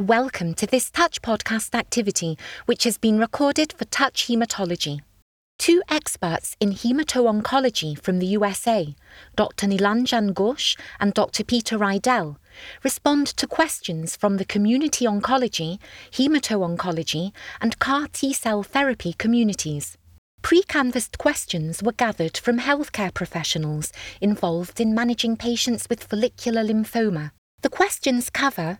Welcome to this Touch podcast activity, which has been recorded for Touch Hematology. Two experts in hemato-oncology from the USA, Dr. Nilanjan Ghosh and Dr. Peter Riedell, respond to questions from the community oncology, hemato-oncology, and CAR T-cell therapy communities. Pre-canvassed questions were gathered from healthcare professionals involved in managing patients with follicular lymphoma. The questions cover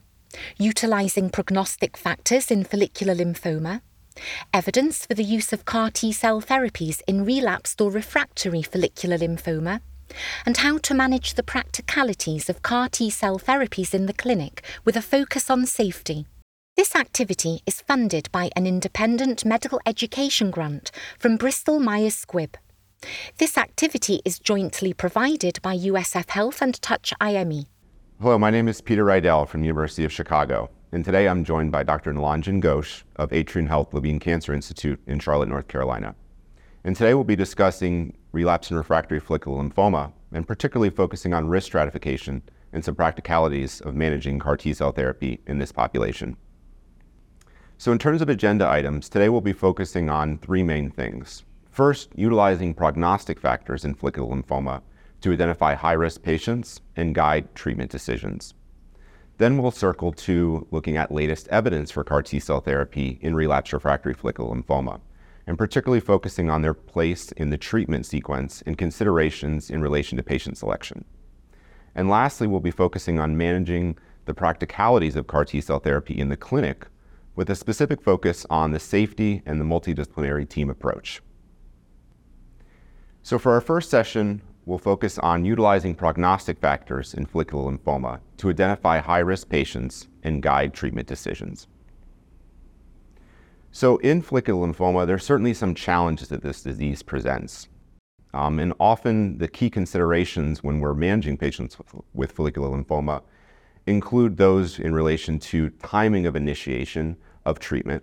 utilising prognostic factors in follicular lymphoma, evidence for the use of CAR T cell therapies in relapsed or refractory follicular lymphoma, and how to manage the practicalities of CAR T cell therapies in the clinic with a focus on safety. This activity is funded by an independent medical education grant from Bristol Myers Squibb. This activity is jointly provided by USF Health and Touch IME. Hello, my name is Peter Riedell from University of Chicago, and today I'm joined by Dr. Nilanjan Ghosh of Atrium Health Levine Cancer Institute in Charlotte, North Carolina. And today we'll be discussing relapse and refractory follicular lymphoma, and particularly focusing on risk stratification and some practicalities of managing CAR T cell therapy in this population. So, in terms of agenda items, today we'll be focusing on three main things. First, utilizing prognostic factors in follicular lymphoma to identify high risk patients and guide treatment decisions. Then we'll circle to looking at latest evidence for CAR T cell therapy in relapsed refractory follicular lymphoma, and particularly focusing on their place in the treatment sequence and considerations in relation to patient selection. And lastly, we'll be focusing on managing the practicalities of CAR T cell therapy in the clinic with a specific focus on the safety and the multidisciplinary team approach. So, for our first session, we'll focus on utilizing prognostic factors in follicular lymphoma to identify high risk patients and guide treatment decisions. So, in follicular lymphoma, there are certainly some challenges that this disease presents. Um, and often the key considerations when we're managing patients with, with follicular lymphoma include those in relation to timing of initiation of treatment.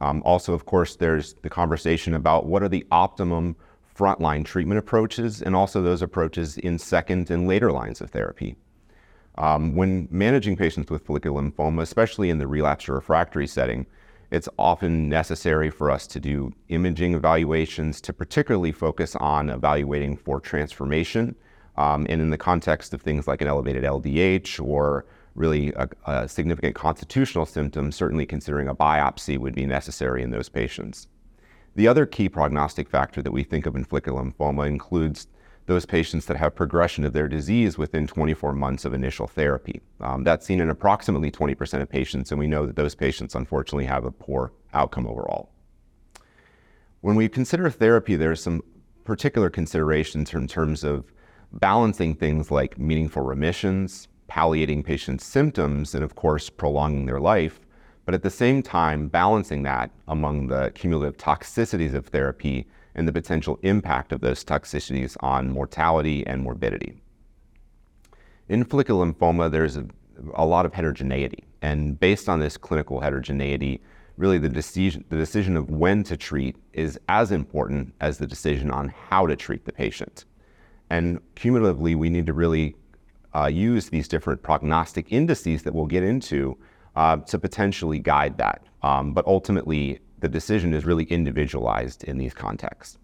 Um, also, of course, there's the conversation about what are the optimum frontline treatment approaches and also those approaches in second and later lines of therapy. Um, when managing patients with follicular lymphoma, especially in the relapsed or refractory setting, it's often necessary for us to do imaging evaluations to particularly focus on evaluating for transformation. Um, and in the context of things like an elevated LDH or really a, a significant constitutional symptom, certainly considering a biopsy would be necessary in those patients. The other key prognostic factor that we think of in follicular lymphoma includes those patients that have progression of their disease within 24 months of initial therapy. Um, that's seen in approximately 20% of patients, and we know that those patients unfortunately have a poor outcome overall. When we consider therapy, there are some particular considerations in terms of balancing things like meaningful remissions, palliating patients' symptoms, and of course, prolonging their life but at the same time, balancing that among the cumulative toxicities of therapy and the potential impact of those toxicities on mortality and morbidity. In follicular lymphoma, there's a, a lot of heterogeneity, and based on this clinical heterogeneity, really the decision, the decision of when to treat is as important as the decision on how to treat the patient. And cumulatively, we need to really uh, use these different prognostic indices that we'll get into uh, to potentially guide that. Um, but ultimately, the decision is really individualized in these contexts.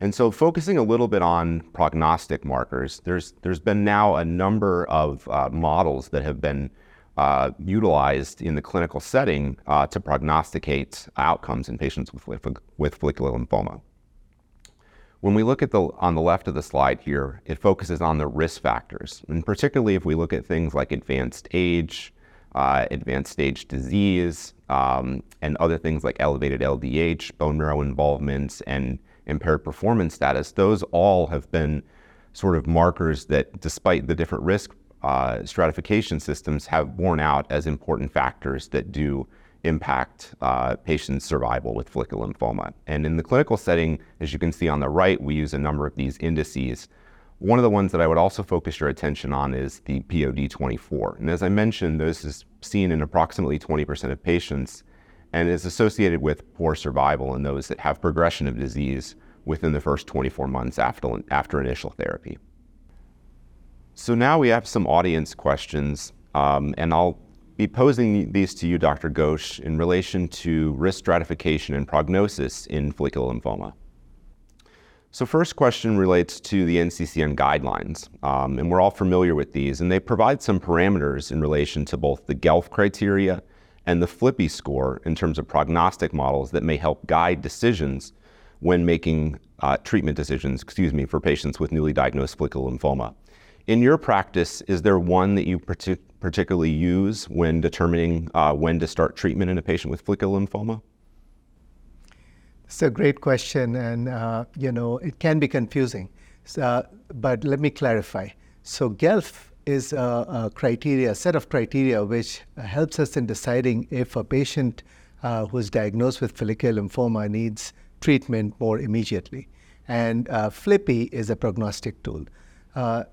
And so, focusing a little bit on prognostic markers, there's there's been now a number of uh, models that have been uh, utilized in the clinical setting uh, to prognosticate outcomes in patients with, with follicular lymphoma. When we look at the on the left of the slide here, it focuses on the risk factors, and particularly if we look at things like advanced age, uh, advanced stage disease, um, and other things like elevated LDH, bone marrow involvement, and impaired performance status, those all have been sort of markers that, despite the different risk uh, stratification systems, have borne out as important factors that do impact uh, patients' survival with follicular lymphoma. And in the clinical setting, as you can see on the right, we use a number of these indices one of the ones that I would also focus your attention on is the POD24. And as I mentioned, this is seen in approximately 20% of patients and is associated with poor survival in those that have progression of disease within the first 24 months after, after initial therapy. So now we have some audience questions, um, and I'll be posing these to you, Dr. Ghosh, in relation to risk stratification and prognosis in follicular lymphoma. So first question relates to the NCCN guidelines, um, and we're all familiar with these, and they provide some parameters in relation to both the GELF criteria and the FLIPI score in terms of prognostic models that may help guide decisions when making uh, treatment decisions, excuse me, for patients with newly diagnosed follicular lymphoma. In your practice, is there one that you partic- particularly use when determining uh, when to start treatment in a patient with follicular lymphoma? It's a great question, and uh, you know it can be confusing. So, but let me clarify. So GELF is a, a, criteria, a set of criteria which helps us in deciding if a patient uh, who is diagnosed with follicular lymphoma needs treatment more immediately. And uh, FLIPI is a prognostic tool. Uh,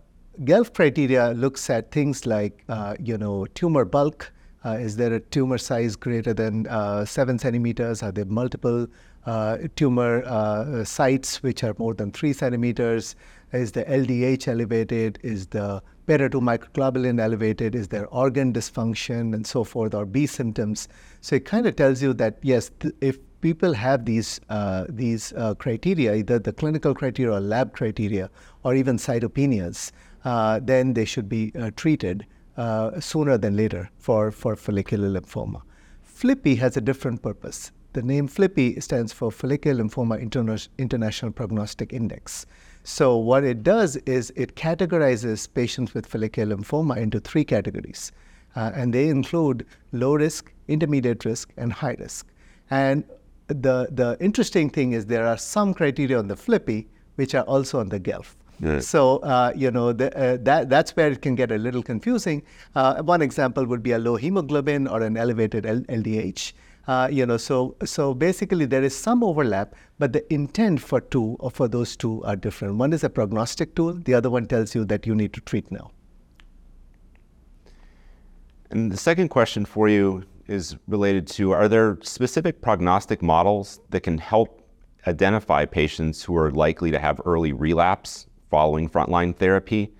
GELF criteria looks at things like, uh, you know, tumor bulk. Uh, is there a tumor size greater than uh, seven centimeters? Are there multiple uh, tumor uh, sites which are more than three centimeters? Is the LDH elevated? Is the beta 2 microglobulin elevated? Is there organ dysfunction and so forth, or B symptoms? So it kind of tells you that yes, th- if people have these uh, these uh, criteria, either the clinical criteria or lab criteria, or even cytopenias, uh, then they should be uh, treated uh, sooner than later for, for follicular lymphoma. FLIPI has a different purpose. The name FLIPI stands for Follicular Lymphoma Interna- International Prognostic Index. So, what it does is it categorizes patients with follicular lymphoma into three categories, uh, and they include low risk, intermediate risk, and high risk. And the, the interesting thing is there are some criteria on the FLIPI which are also on the GELF. So uh, you know the, uh, that that's where it can get a little confusing. Uh, one example would be a low hemoglobin or an elevated L- LDH. Uh, you know, so so basically there is some overlap, but the intent for two or for those two are different. One is a prognostic tool. The other one tells you that you need to treat now. And the second question for you is related to: Are there specific prognostic models that can help identify patients who are likely to have early relapse following frontline therapy?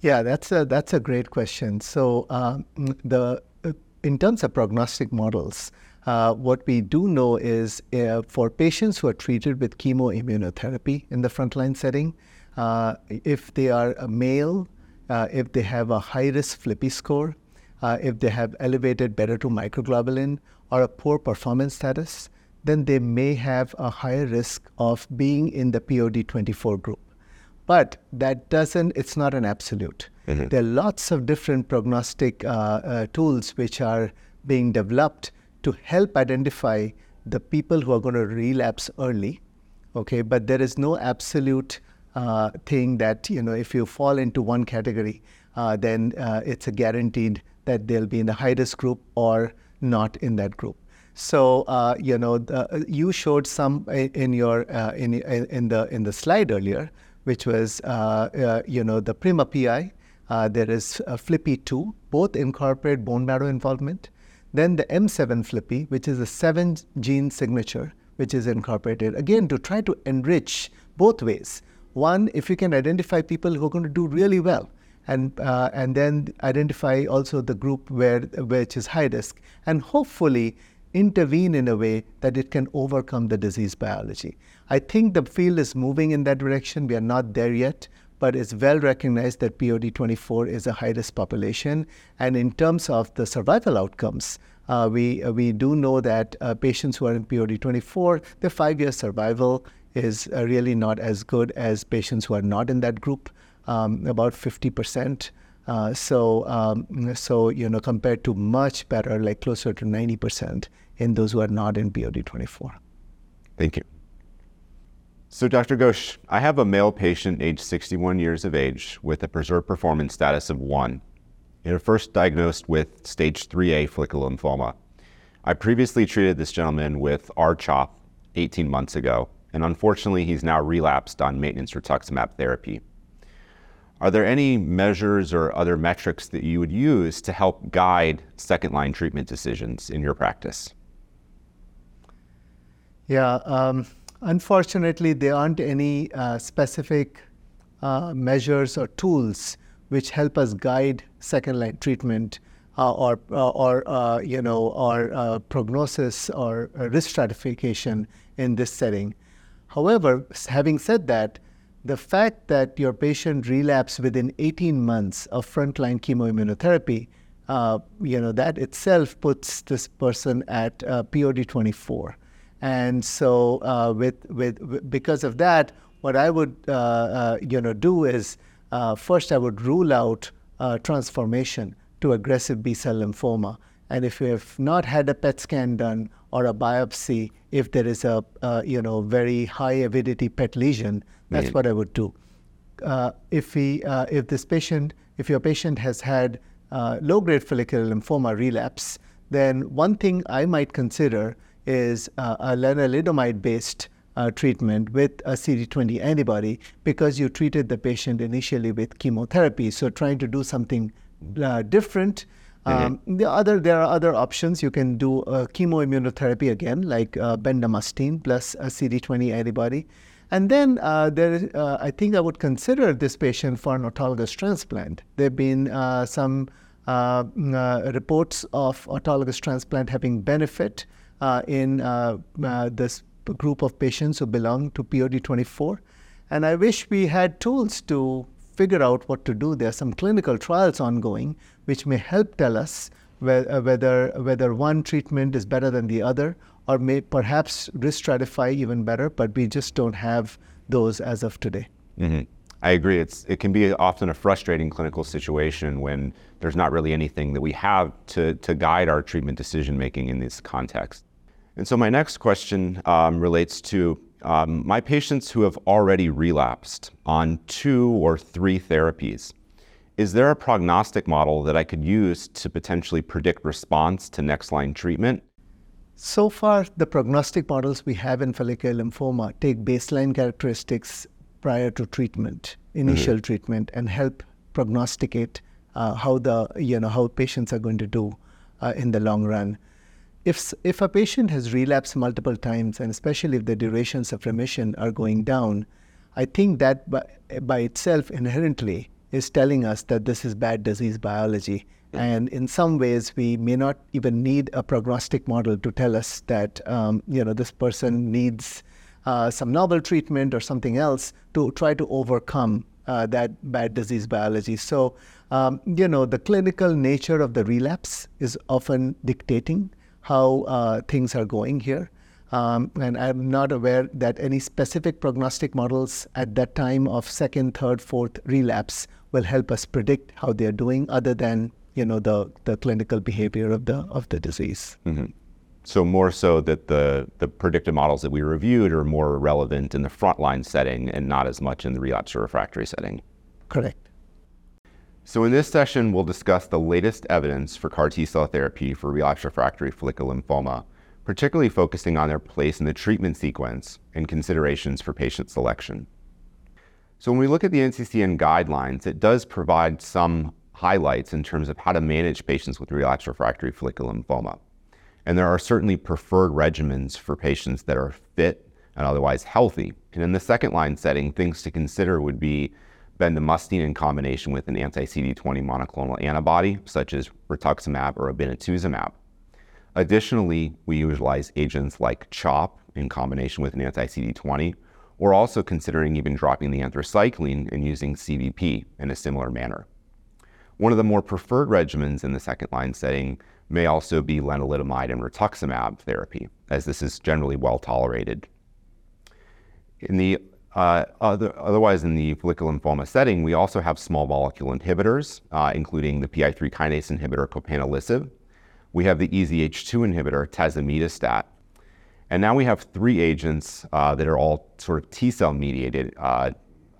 Yeah, that's a that's a great question. So um, the in terms of prognostic models, uh, what we do know is uh, for patients who are treated with chemoimmunotherapy in the frontline setting, uh, if they are a male, uh, if they have a high risk FLIPI score, uh, if they have elevated beta 2 microglobulin or a poor performance status, then they may have a higher risk of being in the POD24 group. But that doesn't, it's not an absolute. Mm-hmm. There are lots of different prognostic uh, uh, tools which are being developed to help identify the people who are going to relapse early. Okay, but there is no absolute uh, thing that, you know, if you fall into one category, uh, then uh, it's a guaranteed that they'll be in the high risk group or not in that group. So uh, you know, the, you showed some in your uh, in in the in the slide earlier which was, uh, uh, you know, the PRIMA-PI. Uh, there is FLIPI two, both incorporate bone marrow involvement. Then the M7 FLIPI, which is a seven gene signature, which is incorporated, again, to try to enrich both ways. One, if you can identify people who are going to do really well, and uh, and then identify also the group where which is high risk, and hopefully intervene in a way that it can overcome the disease biology. I think the field is moving in that direction. We are not there yet, but it's well recognized that POD24 is a high risk population. And in terms of the survival outcomes, uh, we, uh, we do know that uh, patients who are in POD24, their five year survival is uh, really not as good as patients who are not in that group, um, about 50%. Uh, so, um, so you know, compared to much better, like closer to 90% in those who are not in POD24. Thank you. So, Dr. Ghosh, I have a male patient aged 61 years of age with a preserved performance status of 1. He was first diagnosed with stage 3A follicular lymphoma. I previously treated this gentleman with R-CHOP 18 months ago, and unfortunately, he's now relapsed on maintenance rituximab therapy. Are there any measures or other metrics that you would use to help guide second line treatment decisions in your practice? Yeah, um, unfortunately, there aren't any uh, specific uh, measures or tools which help us guide second line treatment uh, or uh, or uh, you know or uh, prognosis or risk stratification in this setting. However, having said that, the fact that your patient relapsed within 18 months of frontline chemoimmunotherapy, you know, that itself puts this person at POD 24. And so, uh, with, with, because of that, what I would, uh, uh, you know, do is uh, first I would rule out transformation to aggressive B cell lymphoma. And if you have not had a PET scan done or a biopsy, if there is a, you know, very high avidity PET lesion, that's what I would do. Uh, if he, uh, if this patient, if your patient has had uh, low-grade follicular lymphoma relapse, then one thing I might consider is uh, a lenalidomide-based uh, treatment with a CD20 antibody because you treated the patient initially with chemotherapy. So trying to do something uh, different. Um, mm-hmm. the other, there are other options. You can do chemoimmunotherapy again, like bendamustine plus a CD20 antibody. And then uh, there, uh, I think I would consider this patient for an autologous transplant. There have been uh, some uh, uh, reports of autologous transplant having benefit uh, Uh, in uh, uh, this group of patients who belong to POD24. And I wish we had tools to figure out what to do. There are some clinical trials ongoing which may help tell us whether, whether one treatment is better than the other or may perhaps risk stratify even better, but we just don't have those as of today. Mm-hmm. I agree. It's, it can be often a frustrating clinical situation when there's not really anything that we have to, to guide our treatment decision making in this context. And so, my next question um, relates to um, my patients who have already relapsed on two or three therapies. Is there a prognostic model that I could use to potentially predict response to next line treatment? So far, the prognostic models we have in follicular lymphoma take baseline characteristics prior to treatment, initial mm-hmm. treatment, and help prognosticate uh, how the you know how patients are going to do uh, in the long run. If if a patient has relapsed multiple times, and especially if the durations of remission are going down, I think that by, by itself inherently is telling us that this is bad disease biology. And in some ways, we may not even need a prognostic model to tell us that um, you know this person needs uh, some novel treatment or something else to try to overcome uh, that bad disease biology. So um, you know the clinical nature of the relapse is often dictating how uh, things are going here. Um, and I'm not aware that any specific prognostic models at that time of second, third, fourth relapse will help us predict how they're doing, other than you know the the clinical behavior of the of the disease. Mm-hmm. So more so that the the predictive models that we reviewed are more relevant in the frontline setting and not as much in the relapse or refractory setting. Correct. So in this session, we'll discuss the latest evidence for CAR T cell therapy for relapse refractory follicular lymphoma, particularly focusing on their place in the treatment sequence and considerations for patient selection. So when we look at the NCCN guidelines, it does provide some highlights in terms of how to manage patients with relapsed refractory follicular lymphoma. And there are certainly preferred regimens for patients that are fit and otherwise healthy. And in the second line setting, things to consider would be bendamustine in combination with an anti-CD20 monoclonal antibody, such as rituximab or obinutuzumab. Additionally, we utilize agents like CHOP in combination with an anti-CD20. We're also considering even dropping the anthracycline and using CVP in a similar manner. One of the more preferred regimens in the second line setting may also be lenalidomide and rituximab therapy, as this is generally well tolerated. In the uh, other, otherwise, in the follicular lymphoma setting, we also have small molecule inhibitors, uh, including the PI3 kinase inhibitor copanlisib. We have the EZH2 inhibitor tazemetostat. And now we have three agents uh, that are all sort of T cell mediated uh,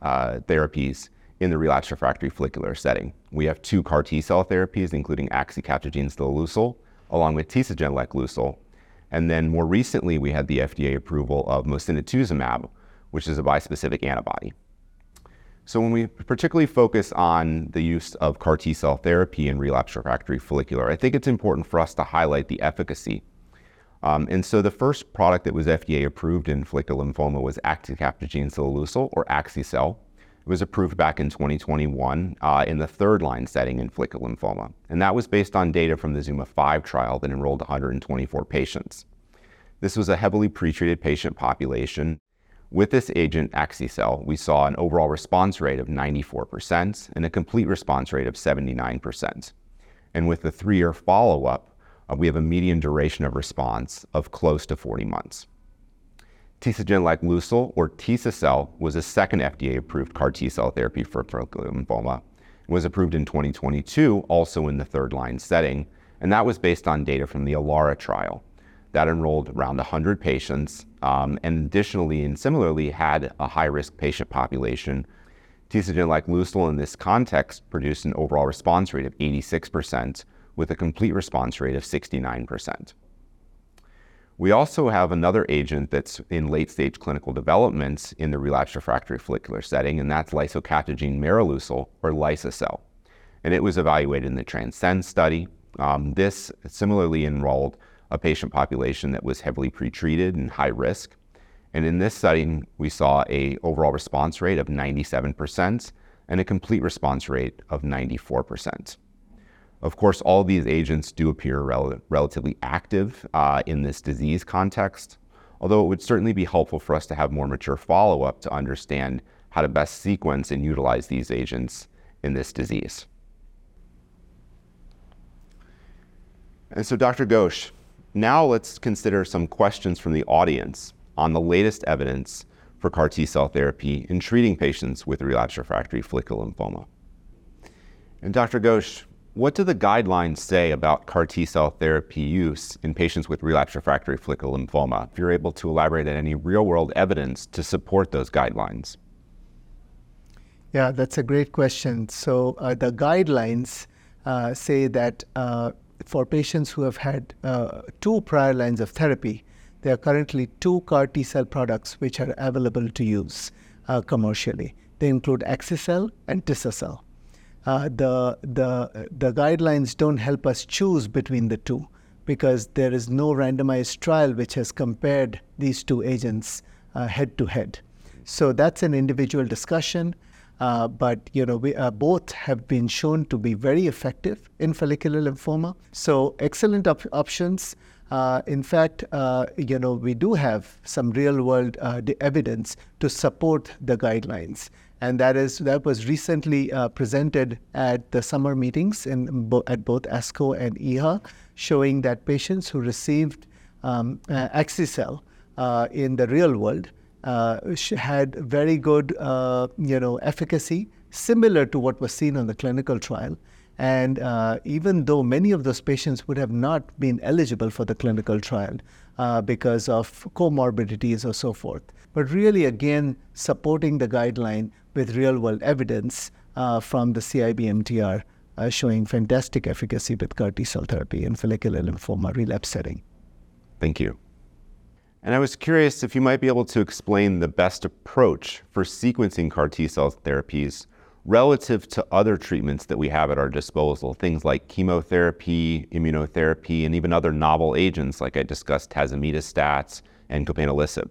uh, therapies in the relapsed refractory follicular setting. We have two CAR T cell therapies, including axicabtagene ciloleucel, along with tisagenlecleucel. And then more recently, we had the FDA approval of mosunetuzumab, which is a bispecific antibody. So when we particularly focus on the use of CAR T cell therapy in relapsed refractory follicular, I think it's important for us to highlight the efficacy. Um, and so the first product that was FDA approved in follicular lymphoma was axicabtagene ciloleucel, or Axi-cel. It was approved back in 2021 uh, in the third line setting in follicular lymphoma. And that was based on data from the ZUMA 5 trial that enrolled 124 patients. This was a heavily pretreated patient population. With this agent, Axi-cel, we saw an overall response rate of 94% and a complete response rate of 79%. And with the three year follow up, uh, we have a median duration of response of close to 40 months. Tisagenlecleucel, or Tisa-cel, was a second FDA-approved CAR T-cell therapy for follicular lymphoma. It was approved in 2022, also in the third-line setting, and that was based on data from the ELARA trial. That enrolled around 100 patients, um, and additionally and similarly had a high-risk patient population. Tisagenlecleucel in this context produced an overall response rate of 86%, with a complete response rate of 69%. We also have another agent that's in late stage clinical development in the relapsed refractory follicular setting, and that's lisocabtagene maraleucel, or liso-cel. And it was evaluated in the Transcend study. Um, this similarly enrolled a patient population that was heavily pretreated and high risk. And in this setting, we saw a overall response rate of 97% and a complete response rate of 94%. Of course, all of these agents do appear rel- relatively active uh, in this disease context, although it would certainly be helpful for us to have more mature follow up to understand how to best sequence and utilize these agents in this disease. And so, Dr. Ghosh, now let's consider some questions from the audience on the latest evidence for CAR T cell therapy in treating patients with relapsed refractory follicular lymphoma. And Dr. Ghosh, what do the guidelines say about CAR T cell therapy use in patients with relapsed refractory follicular lymphoma? If you're able to elaborate on any real world evidence to support those guidelines. Yeah, that's a great question. So, uh, the guidelines uh, say that uh, for patients who have had uh, two prior lines of therapy, there are currently two CAR T cell products which are available to use uh, commercially. They include Axi-cel and Tisa-cel uh, the, the, the guidelines don't help us choose between the two because there is no randomized trial which has compared these two agents uh, head to head. So that's an individual discussion. Uh, but you know, we, uh, both have been shown to be very effective in follicular lymphoma. So excellent op- options. Uh, in fact, uh, you know, we do have some real-world uh, evidence to support the guidelines and that is that was recently presented at the summer meetings in bo- at both ASCO and EHA, showing that patients who received um, in the real world had very good, uh, you know, efficacy similar to what was seen on the clinical trial. And uh, even though many of those patients would have not been eligible for the clinical trial uh, because of comorbidities or so forth, but really, again, supporting the guideline with real world evidence uh, from the CIBMTR uh, showing fantastic efficacy with CAR T cell therapy in follicular lymphoma relapse setting. Thank you. And I was curious if you might be able to explain the best approach for sequencing CAR T cell therapies relative to other treatments that we have at our disposal, things like chemotherapy, immunotherapy, and even other novel agents like I discussed, tazemetostats and copanlisib.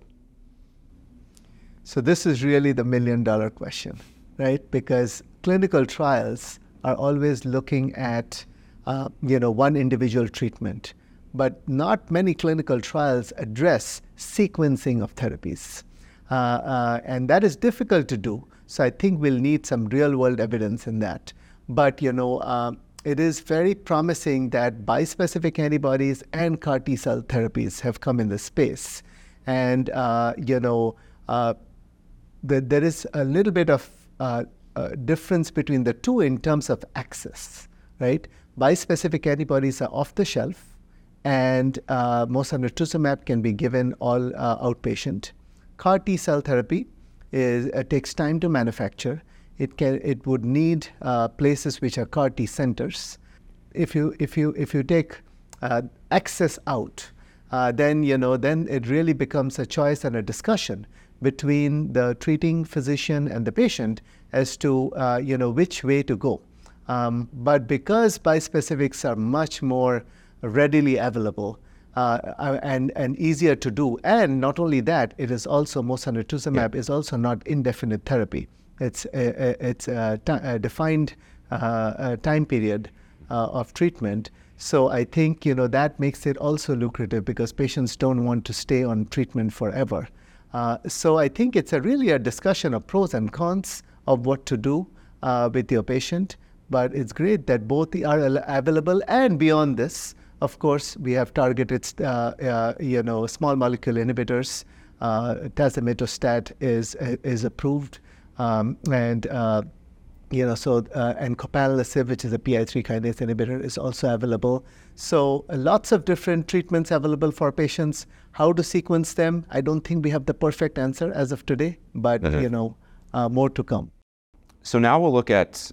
So this is really the million dollar question, right? Because clinical trials are always looking at, uh, you know, one individual treatment, but not many clinical trials address sequencing of therapies, uh, uh, and that is difficult to do. So I think we'll need some real world evidence in that. But you know. Uh, it is very promising that bispecific antibodies and CAR T cell therapies have come in the space. And, uh, you know, uh, the, there is a little bit of uh, difference between the two in terms of access, right? Bispecific antibodies are off the shelf, and uh, mosunetuzumab can be given all uh, outpatient. CAR T cell therapy is, uh, takes time to manufacture. It can it would need uh, places which are CAR T centers. If you if you if you take uh, access out, uh, then you know then it really becomes a choice and a discussion between the treating physician and the patient as to uh, you know which way to go. Um, but because bispecifics are much more readily available uh, uh, and and easier to do, and not only that, it is also mosunetuzumab yeah. is also not indefinite therapy. It's a, it's a, t- a defined uh, time period uh, of treatment. So I think you know that makes it also lucrative because patients don't want to stay on treatment forever. Uh, so I think it's a really a discussion of pros and cons of what to do uh, with your patient. But it's great that both are available, and beyond this, of course, we have targeted, uh, uh, you know, small molecule inhibitors. Uh, tazemetostat is is approved, um, and you know, so uh, and copanlisib, which is a PI3 kinase inhibitor, is also available. So lots of different treatments available for patients. How to sequence them? I don't think we have the perfect answer as of today, but mm-hmm. you know, uh, more to come. So now we'll look at.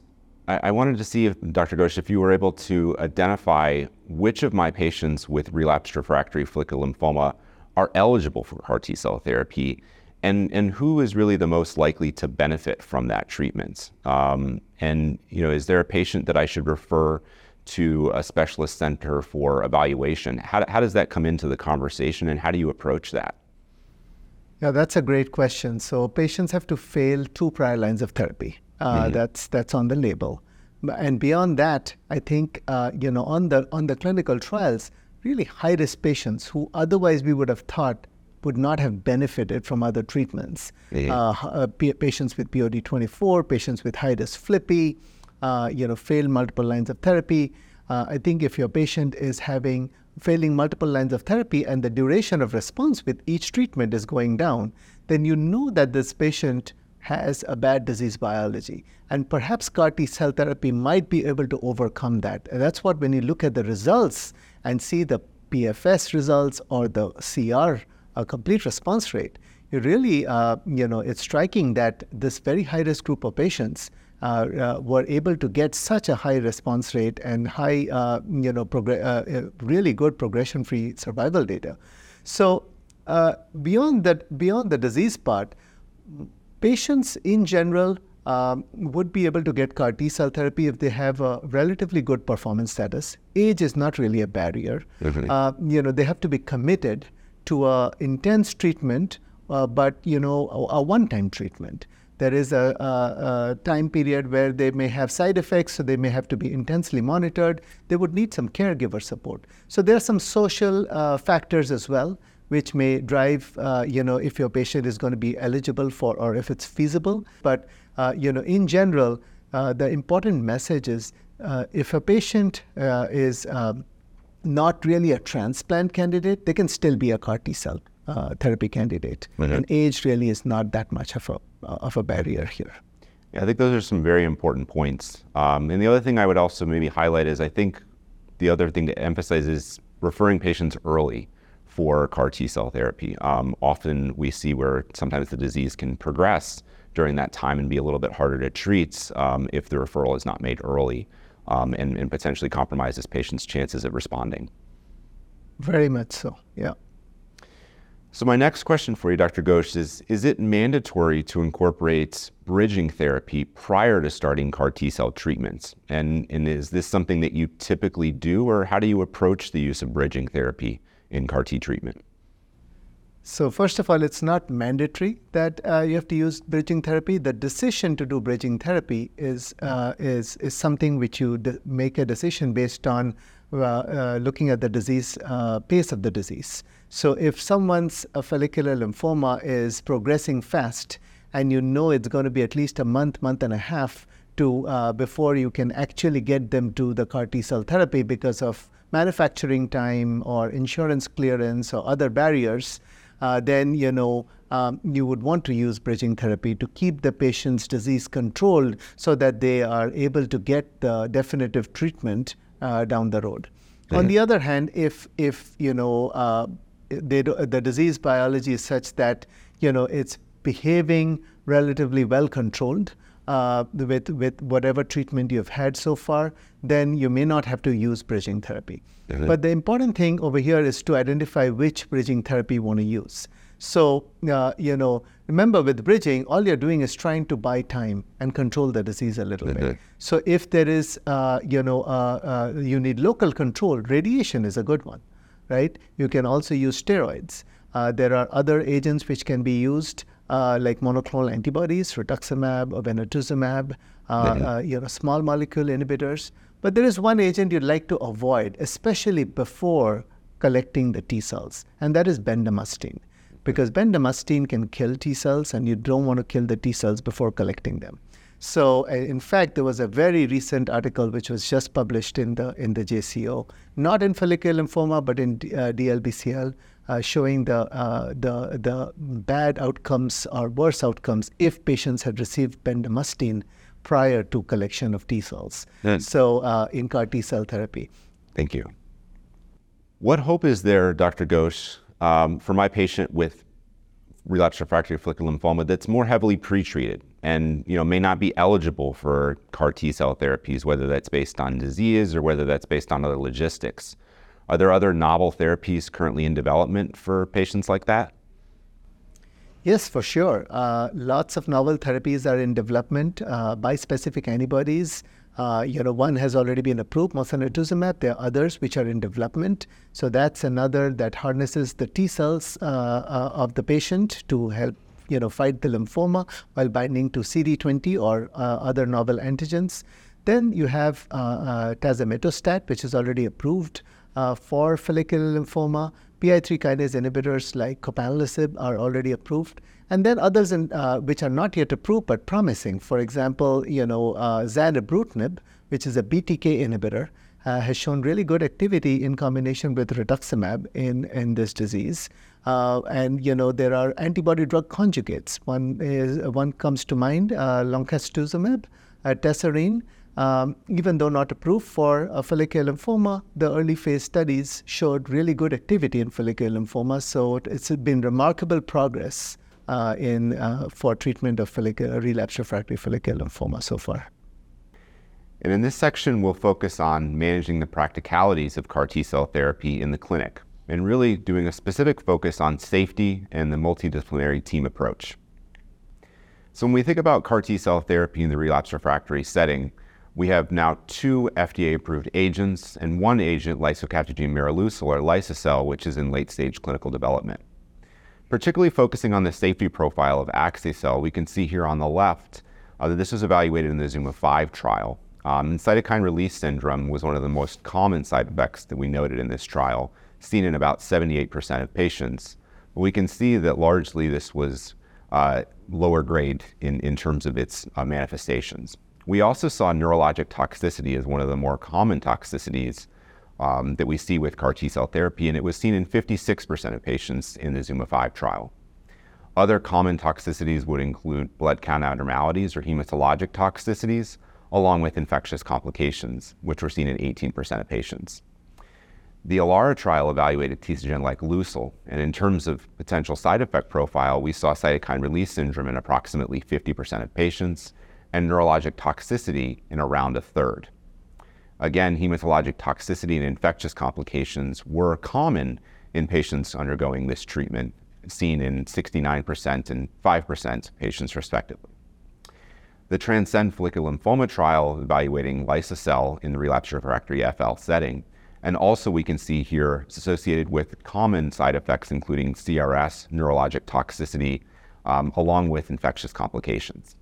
I, I wanted to see if Dr. Ghosh, if you were able to identify which of my patients with relapsed refractory follicular lymphoma are eligible for CAR T cell therapy and and who is really the most likely to benefit from that treatment? Um, and you know, is there a patient that I should refer to a specialist center for evaluation? How, how does that come into the conversation, and how do you approach that? Yeah, that's a great question. So patients have to fail two prior lines of therapy. Uh, mm-hmm. That's that's on the label, and beyond that, I think uh, you know on the on the clinical trials, really high risk patients who otherwise we would have thought would not have benefited from other treatments. Yeah. Uh, uh, p- patients with POD24, patients with high-risk FLIPI, uh, you know, failed multiple lines of therapy. Uh, I think if your patient is having failing multiple lines of therapy and the duration of response with each treatment is going down, then you know that this patient has a bad disease biology. And perhaps CAR T cell therapy might be able to overcome that. And that's what, when you look at the results and see the PFS results or the CR a complete response rate, you really, uh, you know, it's striking that this very high risk group of patients uh, uh, were able to get such a high response rate and high, uh, you know, uh, uh, really good progression free survival data. So, beyond that, beyond the disease part, patients in general um, would be able to get CAR T cell therapy if they have a relatively good performance status. Age is not really a barrier. Uh, you know, they have to be committed to a intense treatment, uh, but you know a, a one-time treatment. There is a, a, a, time period where they may have side effects, so they may have to be intensely monitored. They would need some caregiver support. So there are some social uh, factors as well, which may drive, uh, you know, if your patient is going to be eligible for or if it's feasible. But uh, you know, in general, uh, the important message is uh, if a patient is um, not really a transplant candidate, they can still be a CAR T cell uh, therapy candidate. Mm-hmm. And age really is not that much of a, uh, of a barrier here. Yeah, I think those are some very important points. Um, and the other thing I would also maybe highlight is I think the other thing to emphasize is referring patients early for CAR T cell therapy. Um, often we see where sometimes the disease can progress during that time and be a little bit harder to treat um, if the referral is not made early um, and, and potentially compromises patients' chances of responding. Very much so, yeah. So my next question for you, Dr. Ghosh, is, is it mandatory to incorporate bridging therapy prior to starting CAR T-cell treatments? And, and is this something that you typically do, or how do you approach the use of bridging therapy in CAR T treatment? So first of all, it's not mandatory that uh, you have to use bridging therapy. The decision to do bridging therapy is uh, is is something which you de- make a decision based on uh, uh looking at the disease uh, pace of the disease. So if someone's follicular lymphoma is progressing fast, and you know it's going to be at least a month, month and a half to uh, before you can actually get them to the CAR T cell therapy because of manufacturing time or insurance clearance or other barriers uh, then you know um, you would want to use bridging therapy to keep the patient's disease controlled so that they are able to get the definitive treatment uh, down the road. Mm-hmm. On the other hand, if if you know uh, they do, the disease biology is such that you know it's behaving relatively well controlled, uh, with, with whatever treatment you've had so far, then you may not have to use bridging therapy. Mm-hmm. But the important thing over here is to identify which bridging therapy you want to use. So, uh, you know, remember with bridging, all you're doing is trying to buy time and control the disease a little mm-hmm. bit. So, if there is, uh, you know, uh, uh, you need local control, radiation is a good one, right? You can also use steroids. Uh, there are other agents which can be used uh, like monoclonal antibodies, rituximab, obinutuzumab, uh, mm-hmm. uh, you know, small molecule inhibitors. But there is one agent you'd like to avoid, especially before collecting the T cells, and that is bendamustine. Because bendamustine can kill T cells, and you don't want to kill the T cells before collecting them. So, uh, in fact, there was a very recent article which was just published in the in the JCO, not in follicular lymphoma, but in uh, DLBCL, uh, showing the uh, the the bad outcomes or worse outcomes if patients had received bendamustine prior to collection of T cells. So, uh, in CAR T cell therapy. Thank you. What hope is there, Dr. Ghosh, um, for my patient with relapsed refractory follicular lymphoma that's more heavily pretreated and you know may not be eligible for CAR T cell therapies, whether that's based on disease or whether that's based on other logistics? Are there other novel therapies currently in development for patients like that? Yes, for sure. Uh, lots of novel therapies are in development. Uh, bispecific antibodies, uh, you know, one has already been approved, mosunetuzumab. There are others which are in development. So that's another that harnesses the T cells uh, uh, of the patient to help, you know, fight the lymphoma while binding to CD20 or uh, other novel antigens. Then you have tazemetostat, which is already approved for follicular lymphoma. PI3 kinase inhibitors like copanlisib are already approved. And then others in, uh, which are not yet approved but promising. For example, you know, uh, zanubrutinib, which is a BTK inhibitor, uh, has shown really good activity in combination with rituximab in, in this disease. Uh, and you know there are antibody drug conjugates. One is one comes to mind, uh, loncastuximab, uh, tesirine, um, even though not approved for uh, follicular lymphoma, the early phase studies showed really good activity in follicular lymphoma. So it's been remarkable progress uh, in uh, for treatment of follicular relapsed refractory follicular lymphoma so far. And in this section, we'll focus on managing the practicalities of CAR T cell therapy in the clinic and really doing a specific focus on safety and the multidisciplinary team approach. So, when we think about CAR T cell therapy in the relapsed refractory setting, we have now two FDA-approved agents and one agent, lisocabtagene maraleucel, or liso-cel, which is in late-stage clinical development. Particularly focusing on the safety profile of axi-cel, we can see here on the left uh, that this was evaluated in the ZUMA-5 trial. Um, and cytokine release syndrome was one of the most common side effects that we noted in this trial, seen in about 78% of patients. We can see that largely this was uh, lower grade in, in terms of its uh, manifestations. We also saw neurologic toxicity as one of the more common toxicities um, that we see with CAR T cell therapy, and it was seen in 56% of patients in the ZUMA 5 trial. Other common toxicities would include blood count abnormalities or hematologic toxicities, along with infectious complications, which were seen in 18% of patients. The ELARA trial evaluated tisagenlecleucel, and in terms of potential side effect profile, we saw cytokine release syndrome in approximately 50% of patients and neurologic toxicity in around a third. Again, hematologic toxicity and infectious complications were common in patients undergoing this treatment, seen in 69% and 5% patients respectively. The Transcend follicular lymphoma trial evaluating liso-cel in the relapsed refractory FL setting, and also we can see here it's associated with common side effects including CRS, neurologic toxicity, um, along with infectious complications.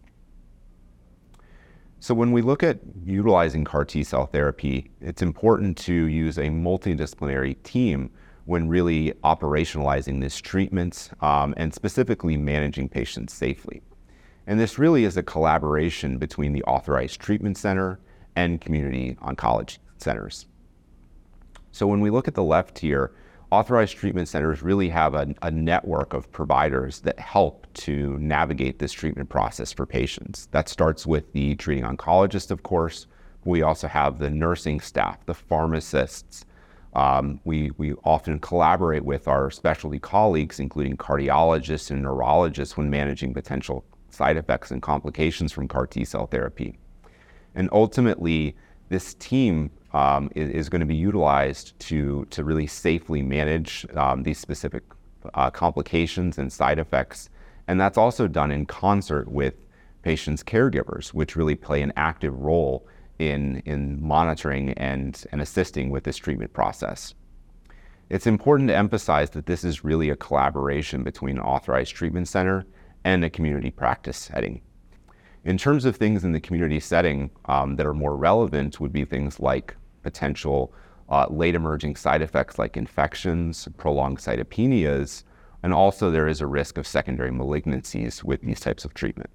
So when we look at utilizing CAR T cell therapy, it's important to use a multidisciplinary team when really operationalizing this treatment um, and specifically managing patients safely. And this really is a collaboration between the authorized treatment center and community oncology centers. So when we look at the left here, authorized treatment centers really have a, a, network of providers that help to navigate this treatment process for patients. That starts with the treating oncologist, of course. We also have the nursing staff, the pharmacists. Um, we, we often collaborate with our specialty colleagues, including cardiologists and neurologists, when managing potential side effects and complications from CAR T cell therapy. And ultimately, this team um, is, is going to be utilized to, to really safely manage um, these specific uh, complications and side effects. And that's also done in concert with patients' caregivers, which really play an active role in, in monitoring and, and assisting with this treatment process. It's important to emphasize that this is really a collaboration between an authorized treatment center and a community practice setting. In terms of things in the community setting um, that are more relevant, would be things like potential uh, late emerging side effects like infections, prolonged cytopenias, and also there is a risk of secondary malignancies with these types of treatment.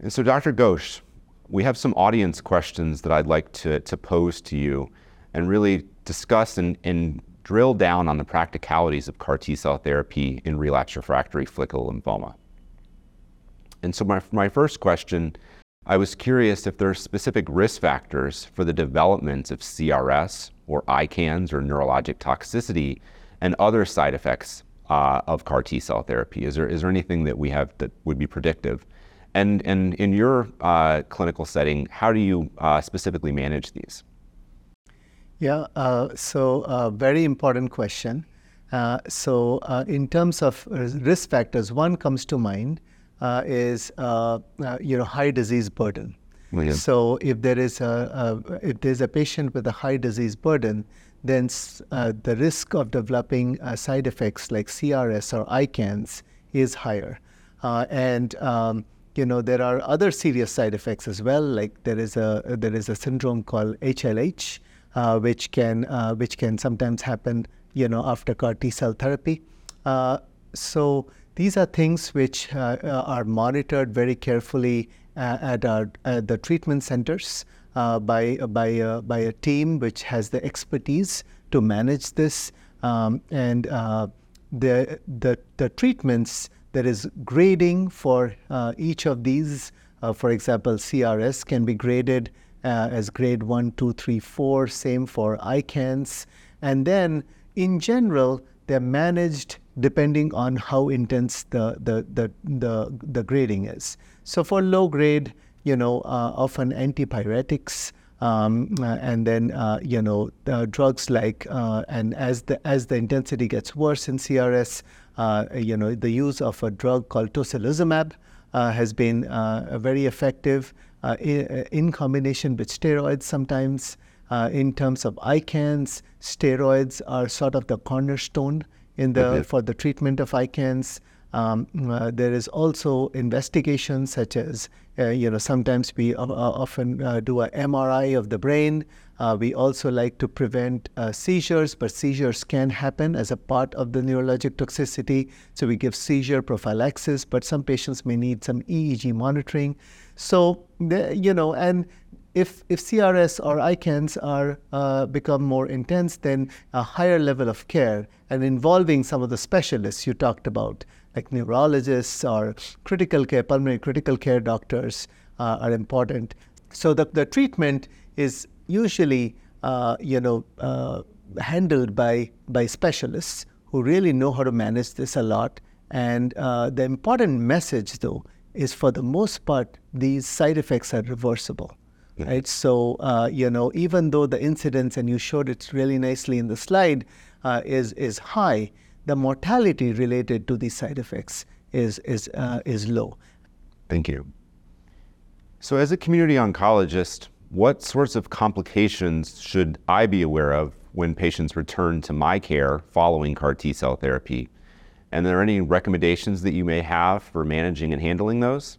And so, Dr. Ghosh, we have some audience questions that I'd like to, to pose to you and really discuss and, and drill down on the practicalities of CAR T cell therapy in relapsed refractory follicular lymphoma. And so, my, my first question I was curious if there are specific risk factors for the development of CRS or ICANS or neurologic toxicity and other side effects uh, of CAR T cell therapy. Is there, is there anything that we have that would be predictive? And, and in your uh, clinical setting, how do you uh, specifically manage these? Yeah, uh, so uh, very important question. Uh, so, in terms of risk factors, one comes to mind is uh, you know high disease burden. Oh, yeah. So, if there is a, a, if there's a patient with a high disease burden, then the risk of developing side effects like CRS or ICANS is higher, and um, you know there are other serious side effects as well. Like there is a there is a syndrome called HLH, uh, which can uh, which can sometimes happen, you know, after CAR T cell therapy. Uh, so these are things which uh, uh, are monitored very carefully uh, at, our, at the treatment centers by by by a team which has the expertise to manage this. Um, and the the the treatments there is grading for each of these. for example, CRS can be graded uh, as grade 1, 2, 3, 4, same for ICANS. And then in general, they're managed depending on how intense the, the, the, the, the grading is. So for low grade, you know, uh, often antipyretics, um, uh, and then uh, you know uh, drugs like uh, and as the as the intensity gets worse in CRS, uh, you know the use of a drug called tocilizumab has been very effective. Uh, in, uh, in, combination with steroids sometimes. Uh, in terms of ICANS, steroids are sort of the cornerstone in the okay. for the treatment of ICANS. Um, uh, there is also investigation such as, uh, you know, sometimes we uh, often do a MRI of the brain. we also like to prevent seizures, but seizures can happen as a part of the neurologic toxicity. So we give seizure prophylaxis, but some patients may need some EEG monitoring. So, you know, and if, if CRS or ICANS are uh, become more intense, then a higher level of care and involving some of the specialists you talked about, like neurologists or critical care, pulmonary critical care doctors, uh, are important. So the, the treatment is usually, uh, you know, uh, handled by by specialists who really know how to manage this a lot. And uh, the important message, though, is for the most part, these side effects are reversible. Yeah. Right. So, uh, you know, even though the incidence, and you showed it really nicely in the slide, uh, is, is high, the mortality related to these side effects is, is, uh, is low. Thank you. So, as a community oncologist, what sorts of complications should I be aware of when patients return to my care following CAR T cell therapy? And are there any recommendations that you may have for managing and handling those?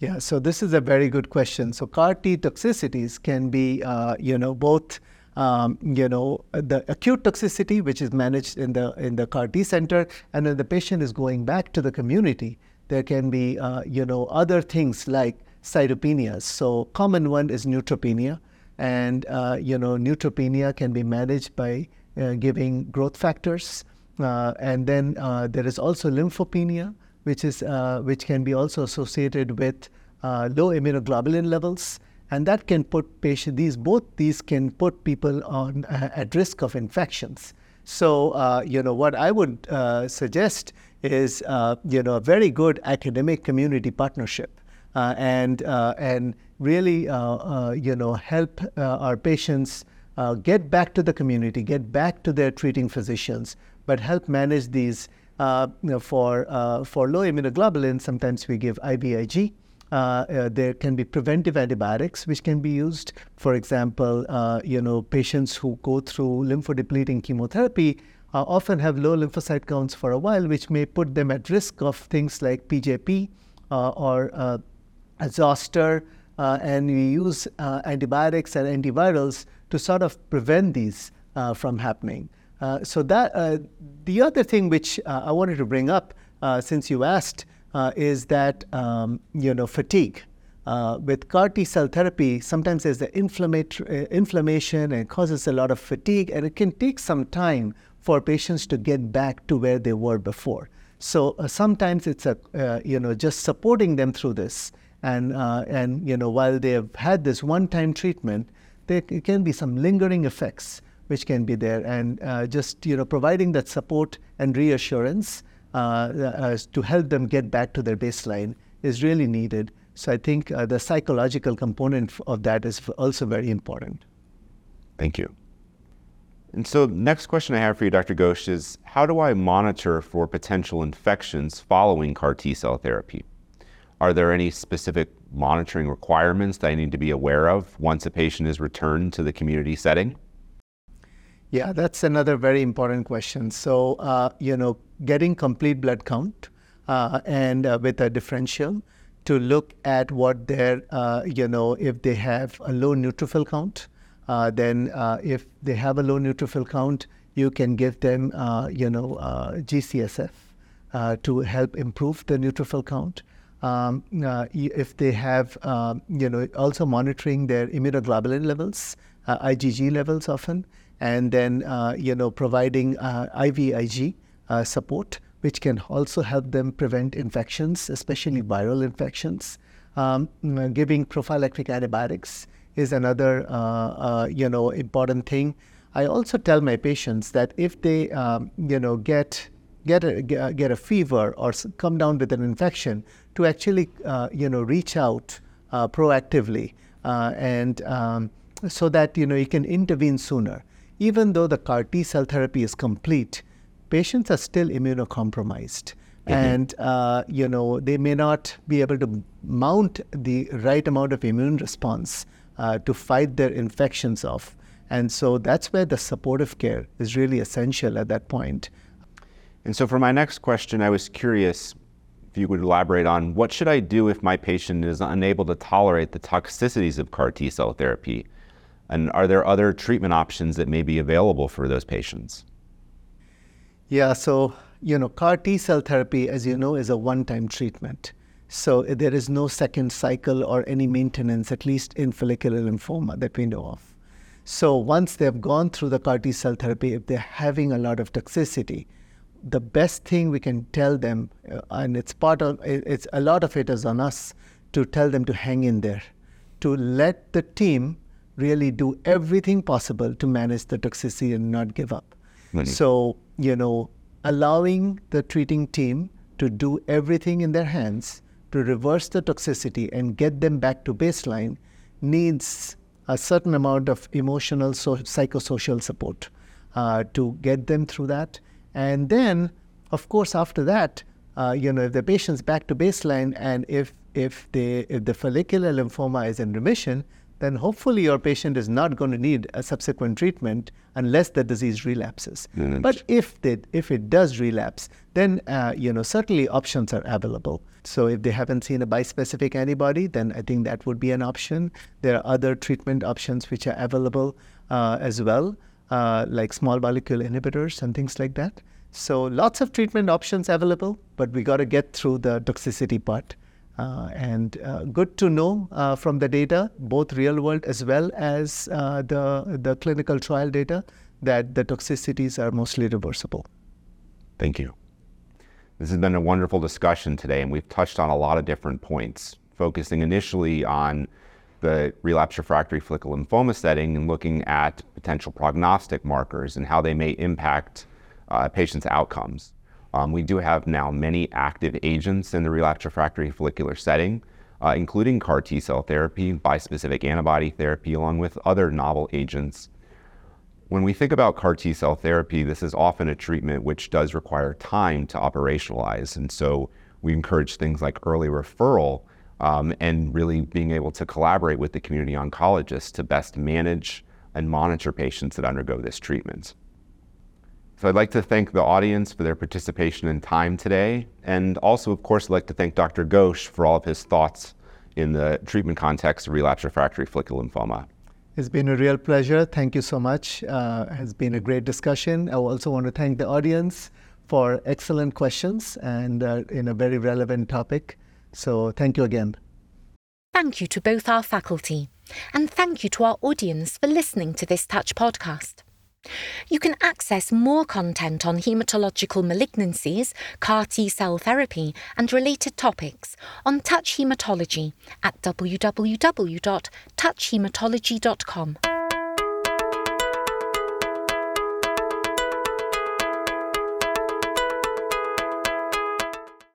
Yeah, so this is a very good question. So CAR T toxicities can be, uh, you know, both, um, you know, the acute toxicity, which is managed in the in the CAR T center, and then the patient is going back to the community, there can be, uh, you know, other things like cytopenias. So common one is neutropenia, and uh, you know, neutropenia can be managed by uh, giving growth factors. Uh, and then uh, there is also lymphopenia, which is uh, which can be also associated with low immunoglobulin levels, and that can put patient these both these can put people on at risk of infections. So you know what I would suggest is you know a very good academic community partnership. Uh, and uh, and really uh, you know help our patients get back to the community, get back to their treating physicians but help manage these. Uh, you know, for uh, for low immunoglobulin, sometimes we give IVIG. Uh, uh, there can be preventive antibiotics which can be used. For example, uh, you know, patients who go through lymphodepleting chemotherapy uh, often have low lymphocyte counts for a while, which may put them at risk of things like PJP or zoster. And we use antibiotics and antivirals to sort of prevent these from happening. So that the other thing which I wanted to bring up, since you asked, is that um, you know fatigue. Uh, with CAR T cell therapy, sometimes there's the uh, inflammation and causes a lot of fatigue, and it can take some time for patients to get back to where they were before. So uh, sometimes it's a uh, you know just supporting them through this, and uh, and you know while they have had this one-time treatment, there can be some lingering effects which can be there, and uh, just you know providing that support and reassurance to help them get back to their baseline is really needed. So I think uh, the psychological component of that is also very important. Thank you. And so, next question I have for you, Dr. Ghosh, is how do I monitor for potential infections following CAR T cell therapy? Are there any specific monitoring requirements that I need to be aware of once a patient is returned to the community setting? Yeah, that's another very important question. So, uh, you know, getting complete blood count uh, and uh, with a differential to look at what their, uh, you know, if they have a low neutrophil count, uh, then uh, if they have a low neutrophil count, you can give them, you know, GCSF to help improve the neutrophil count. Um, if they have, um, you know, also monitoring their immunoglobulin levels, IgG levels often, and then, you know, providing IVIG support which can also help them prevent infections, especially viral infections. Um, giving prophylactic antibiotics is another, uh, uh, you know, important thing. I also tell my patients that if they, um, you know, get get a get a fever or come down with an infection, to actually, uh, you know, reach out uh, proactively uh, and um, so that you know you can intervene sooner. Even though the CAR T cell therapy is complete, patients are still immunocompromised. Mm-hmm. And, uh, you know, they may not be able to mount the right amount of immune response uh, to fight their infections off. And so that's where the supportive care is really essential at that point. And so for my next question, I was curious if you would elaborate on what should I do if my patient is unable to tolerate the toxicities of CAR T cell therapy? And are there other treatment options that may be available for those patients? Yeah, so, you know, CAR T cell therapy, as you know, is a one time treatment. So there is no second cycle or any maintenance, at least in follicular lymphoma that we know of. So once they've gone through the CAR T cell therapy, if they're having a lot of toxicity, the best thing we can tell them, uh, and it's part of it's a lot of it is on us to tell them to hang in there, to let the team really do everything possible to manage the toxicity and not give up. So you know, allowing the treating team to do everything in their hands to reverse the toxicity and get them back to baseline needs a certain amount of emotional, so psychosocial support uh, to get them through that. And then, of course, after that, uh, you know, if the patient's back to baseline and if if they if the follicular lymphoma is in remission, then hopefully your patient is not going to need a subsequent treatment unless the disease relapses. Mm-hmm. But if they, if it does relapse, then uh, you know certainly options are available. So if they haven't seen a bispecific antibody, then I think that would be an option. There are other treatment options which are available uh, as well, uh, like small molecule inhibitors and things like that. So lots of treatment options available, but we got to get through the toxicity part. Uh, and uh, good to know uh, from the data, both real world as well as uh, the, the clinical trial data, that the toxicities are mostly reversible. Thank you. This has been a wonderful discussion today, and we've touched on a lot of different points, focusing initially on the relapse refractory follicular lymphoma setting and looking at potential prognostic markers and how they may impact uh, patients' outcomes. Um, we do have now many active agents in the relapsed refractory follicular setting, uh, including CAR T cell therapy, bispecific antibody therapy, along with other novel agents. When we think about CAR T cell therapy, this is often a treatment which does require time to operationalize. And so we encourage things like early referral um, and really being able to collaborate with the community oncologists to best manage and monitor patients that undergo this treatment. So I'd like to thank the audience for their participation and time today, and also, of course, I'd like to thank Dr. Ghosh for all of his thoughts in the treatment context of relapsed refractory follicular lymphoma. It's been a real pleasure. Thank you so much. Uh, it has been a great discussion. I also want to thank the audience for excellent questions and uh, in a very relevant topic. So thank you again. Thank you to both our faculty, and thank you to our audience for listening to this Touch podcast. You can access more content on hematological malignancies, CAR T cell therapy, and related topics on Touch Hematology at www.touchhematology.com.